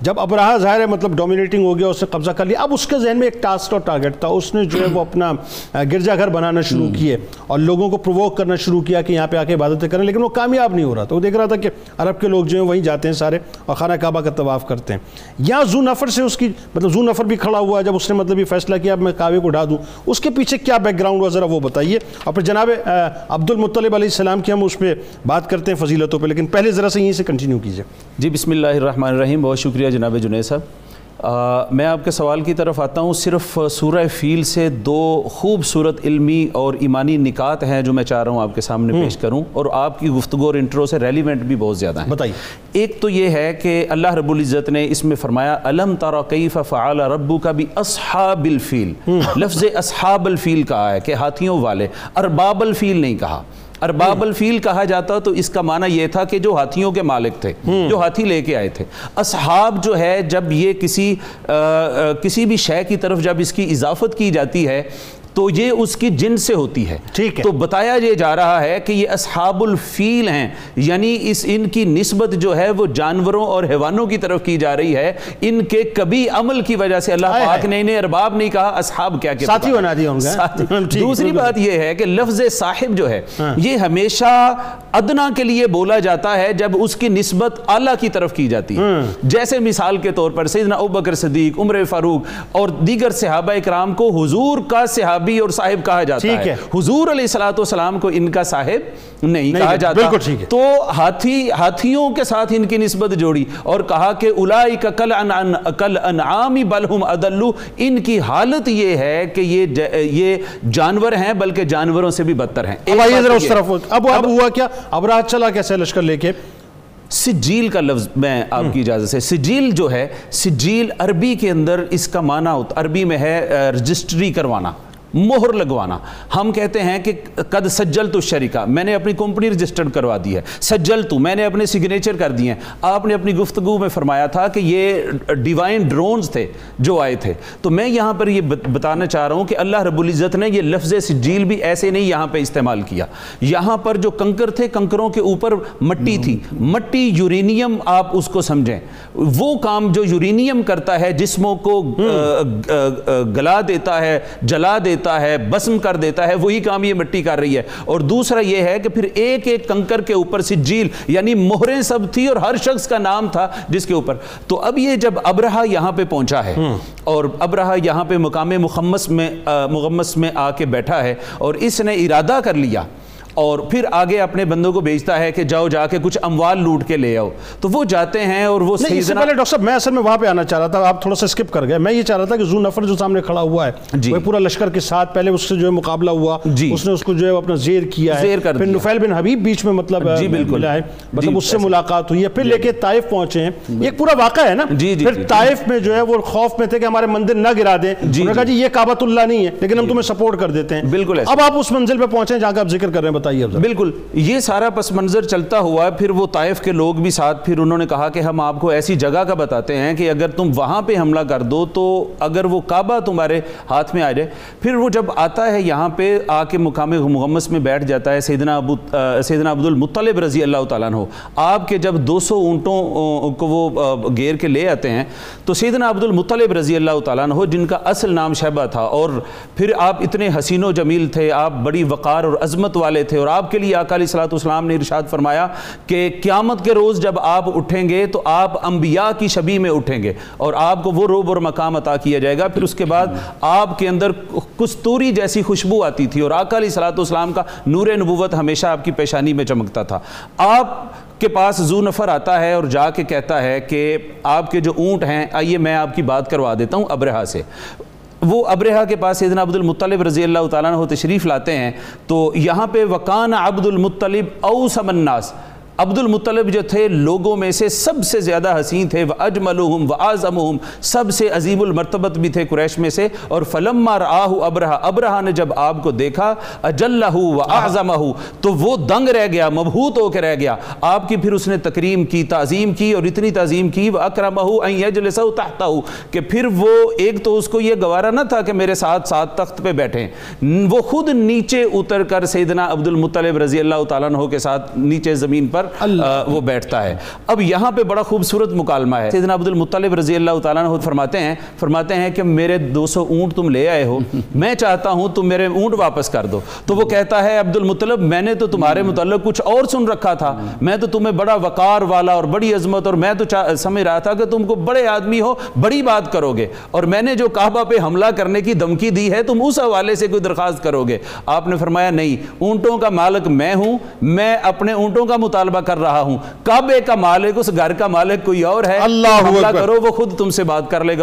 جب ابراہ ظاہر ہے مطلب ڈومینیٹنگ ہو گیا اس نے قبضہ کر لیا۔ اب اس کے ذہن میں ایک ٹاسک اور ٹارگٹ تھا۔ اس نے جو ہے وہ اپنا گرجا گھر بنانا شروع کیے اور لوگوں کو پرووک کرنا شروع کیا کہ یہاں پہ آ کے عبادتیں کریں لیکن وہ کامیاب نہیں ہو رہا تھا۔ وہ دیکھ رہا تھا کہ عرب کے لوگ جو ہیں وہیں جاتے ہیں سارے اور خانہ کعبہ کا طواف کرتے ہیں۔ یا زو نفر سے اس کی مطلب زو نفر بھی کھڑا ہوا جب اس نے مطلب یہ فیصلہ کیا اب میں کعبے کو اٹھا دوں۔ اس کے پیچھے کیا بیک گراؤنڈ ہوا؟ ذرا وہ بتائیے۔ اور پھر جناب عبد المطلب علیہ السلام کی ہم اس پہ بات کرتے ہیں فضیلتوں پہ لیکن پہلے ذرا سے یہیں سے کنٹینیو کیجیے۔ جی بسم اللہ الرحمن الرحیم۔ بہت شکریہ جناب جنید صاحب؟ میں آپ کے سوال کی طرف آتا ہوں صرف سورہ فیل سے دو خوبصورت علمی اور ایمانی نکات ہیں جو میں چاہ رہا ہوں آپ کے سامنے پیش کروں اور آپ کی گفتگو اور انٹرو سے ریلیونٹ بھی بہت زیادہ ہیں۔ بتائیے۔ ایک تو یہ ہے کہ اللہ رب العزت نے اس میں فرمایا الم تارا کیف فعال ربو کا بھی اصحاب الفیل لفظ اصحاب الفیل کہا ہے کہ ہاتھیوں والے ارباب الفیل نہیں کہا۔ ارباب الفیل کہا جاتا تو اس کا معنی یہ تھا کہ جو ہاتھیوں کے مالک تھے جو ہاتھی لے کے آئے تھے۔ اصحاب جو ہے جب یہ کسی کسی بھی شے کی طرف جب اس کی اضافت کی جاتی ہے تو یہ اس کی جن سے ہوتی ہے۔ تو بتایا یہ جا رہا ہے کہ یہ اصحاب الفیل ہیں۔ یعنی اس ان کی نسبت جو ہے وہ جانوروں اور حیوانوں کی طرف کی جا رہی ہے۔ ان کے کبھی عمل کی وجہ سے اللہ پاک نے انہیں ارباب نہیں کہا اصحاب کیا ساتھی بنا دیا ہوں گے دوسری بات یہ ہے کہ لفظ صاحب جو ہے یہ ہمیشہ ادنا کے لیے بولا جاتا ہے جب اس کی نسبت اعلیٰ کی طرف کی جاتی ہے۔ جیسے مثال کے طور پر سیدنا ابو صدیق عمر فاروق اور دیگر صحابہ اکرام کو حضور کا صحابہ صحابی اور صاحب کہا جاتا ہے۔ حضور علیہ السلام کو ان کا صاحب نہیں کہا جاتا۔ تو ہاتھی ہاتھیوں کے ساتھ ان کی نسبت جوڑی اور کہا کہ اولائک کل کل انعامی بلہم ادلو۔ ان کی حالت یہ ہے کہ یہ جانور ہیں بلکہ جانوروں سے بھی بدتر ہیں۔ اب آئیے ذرا اس طرف۔ اب ہوا کیا؟ اب رات چلا کیسے لشکر لے کے؟ سجیل کا لفظ میں آپ کی اجازت سے سجیل جو ہے سجیل عربی کے اندر اس کا معنی ہوتا عربی میں ہے رجسٹری کروانا۔ مہر لگوانا۔ ہم کہتے ہیں کہ قد سجل تو شریکہ میں نے اپنی کمپنی رجسٹرڈ کروا دی ہے۔ سجل تو میں نے اپنے سگنیچر کر دیے ہیں۔ آپ نے اپنی گفتگو میں فرمایا تھا کہ یہ ڈیوائن ڈرونز تھے جو آئے تھے۔ تو میں یہاں پر یہ بتانا چاہ رہا ہوں کہ اللہ رب العزت نے یہ لفظ سجیل بھی ایسے نہیں یہاں پہ استعمال کیا۔ یہاں پر جو کنکر تھے کنکروں کے اوپر مٹی تھی۔ مٹی یورینیم آپ اس کو سمجھیں۔ وہ کام جو یورینیم کرتا ہے جسموں کو گلا دیتا ہے جلا دیتا دیتا ہے بسم کر دیتا ہے وہی کام یہ مٹی کر رہی ہے۔ اور دوسرا یہ ہے کہ پھر ایک ایک کنکر کے اوپر سجیل یعنی مہریں سب تھی اور ہر شخص کا نام تھا جس کے اوپر۔ تو اب یہ جب ابرہا یہاں پہ پہنچا ہے اور ابرہا یہاں پہ مقام مخمس میں مغمس میں آ کے بیٹھا ہے اور اس نے ارادہ کر لیا اور پھر آگے اپنے بندوں کو بھیجتا ہے کہ جاؤ جا کے کچھ اموال لوٹ کے لے آؤ۔ تو وہ جاتے ہیں اور وہ نہیں اس سے پہلے ڈاکٹر صاحب میں اصل میں وہاں پہ آنا چاہ رہا تھا آپ تھوڑا سا سکپ کر گئے۔ میں یہ چاہ رہا تھا کہ زو نفر جو سامنے کھڑا ہوا ہے جی۔ وہ پورا لشکر کے ساتھ پہلے اس سے جو ہے مقابلہ ہوا۔ جی۔ اس نے اس کو جو ہے اپنا زیر کیا ہے۔ زیر کر پھر نفیل بن حبیب بیچ میں مطلب جی بالکل ہے۔ مطلب اس سے ملاقات ہوئی ہے۔ پھر لے کے طائف پہنچے ہیں۔ ایک پورا واقعہ ہے نا؟ جی جی پھر طائف میں جو ہے وہ خوف میں تھے کہ ہمارے مندر نہ گرا دیں۔ انہوں نے کہا جی۔ یہ کعبۃ اللہ نہیں ہے لیکن ہم تمہیں سپورٹ کر دیتے ہیں۔ بالکل اب آپ اس منزل پہ پہنچے جہاں کا آپ ذکر کر رہے ہیں بتائیے بالکل، یہ سارا پس منظر چلتا ہوا پھر وہ طائف کے لوگ بھی ساتھ، پھر انہوں نے کہا کہ ہم آپ کو ایسی جگہ کا بتاتے ہیں کہ اگر تم وہاں پہ حملہ کر دو تو اگر وہ کعبہ تمہارے ہاتھ میں آ جائے، پھر وہ جب آتا ہے یہاں پہ، آ کے مقام محمس میں بیٹھ جاتا ہے سیدنا ابو سیدنا عبد المطلب رضی اللہ تعالیٰ عنہ۔ آپ کے جب دو سو اونٹوں کو وہ گیر کے لے آتے ہیں، تو سیدنا عبد المطلب رضی اللہ تعالیٰ عنہ، جن کا اصل نام شہبہ تھا، اور پھر آپ اتنے حسین و جمیل تھے، آپ بڑی وقار اور عظمت والے تھے اور آپ کے لیے اکالی صلاح والسلام نے ارشاد فرمایا کہ قیامت کے روز جب آپ اٹھیں گے تو آپ انبیاء کی شبی میں اٹھیں گے اور آپ کو وہ روب اور مقام عطا کیا جائے گا۔ پھر اس کے بعد آپ کے اندر کستوری جیسی خوشبو آتی تھی اور آقا علیہ السلام کا نور نبوت ہمیشہ آپ کی پیشانی میں چمکتا تھا۔ آپ کے پاس زو نفر آتا ہے اور جا کے کہتا ہے کہ آپ کے جو اونٹ ہیں، آئیے میں آپ کی بات کروا دیتا ہوں ابرہا سے۔ وہ ابرحہ کے پاس سیدنا عبد المطلب رضی اللہ تعالیٰ عنہ تشریف لاتے ہیں تو یہاں پہ وکان عبد المطلب اوسم الناس عبد المطلب جو تھے لوگوں میں سے سب سے زیادہ حسین تھے وہ اجملہم و آزمہم سب سے عظیم المرتبت بھی تھے قریش میں سے۔ اور فلما رآہ ابرہا ابرہا نے جب آپ کو دیکھا اجلہ و اعظمہ تو وہ دنگ رہ گیا، مبہوت ہو کے رہ گیا۔ آپ کی پھر اس نے تکریم کی، تعظیم کی اور اتنی تعظیم کی وہ اکرمہ ان یجلسہ تحتہ کہ پھر وہ ایک تو اس کو یہ گوارا نہ تھا کہ میرے ساتھ ساتھ تخت پہ بیٹھیں۔ وہ خود نیچے اتر کر سیدنا عبد المطلب رضی اللہ تعالیٰ عنہ کے ساتھ نیچے زمین پر وہ بیٹھتا ہے۔ اب یہاں پہ بڑا خوبصورت مکالمہ ہے۔ سیدنا عبد المطلب رضی اللہ تعالیٰ عنہ فرماتے ہیں فرماتے ہیں کہ میرے دو سو اونٹ تم لے آئے ہو۔ میں چاہتا ہوں تم میرے اونٹ واپس کر دو۔ تو وہ کہتا ہے عبد المطلب میں نے تو تمہارے متعلق کچھ اور سن رکھا تھا۔ میں تو تمہیں بڑا وقار والا اور بڑی عظمت اور میں تو سمجھ رہا تھا کہ تم کو بڑے آدمی ہو بڑی بات کرو گے۔ اور میں نے جو کعبہ پہ حملہ کرنے کی دھمکی دی ہے تم اس حوالے سے کوئی درخواست کرو گے۔ آپ نے فرمایا نہیں اونٹوں کا مالک میں ہوں۔ میں اپنے اونٹوں کا مطالبہ کر رہا ہوں۔ کعبے کا مالک اس گھر کا مالک کوئی اور ہے؟ اللہ۔ کرو وہ خود تم سے بات کر لے گا۔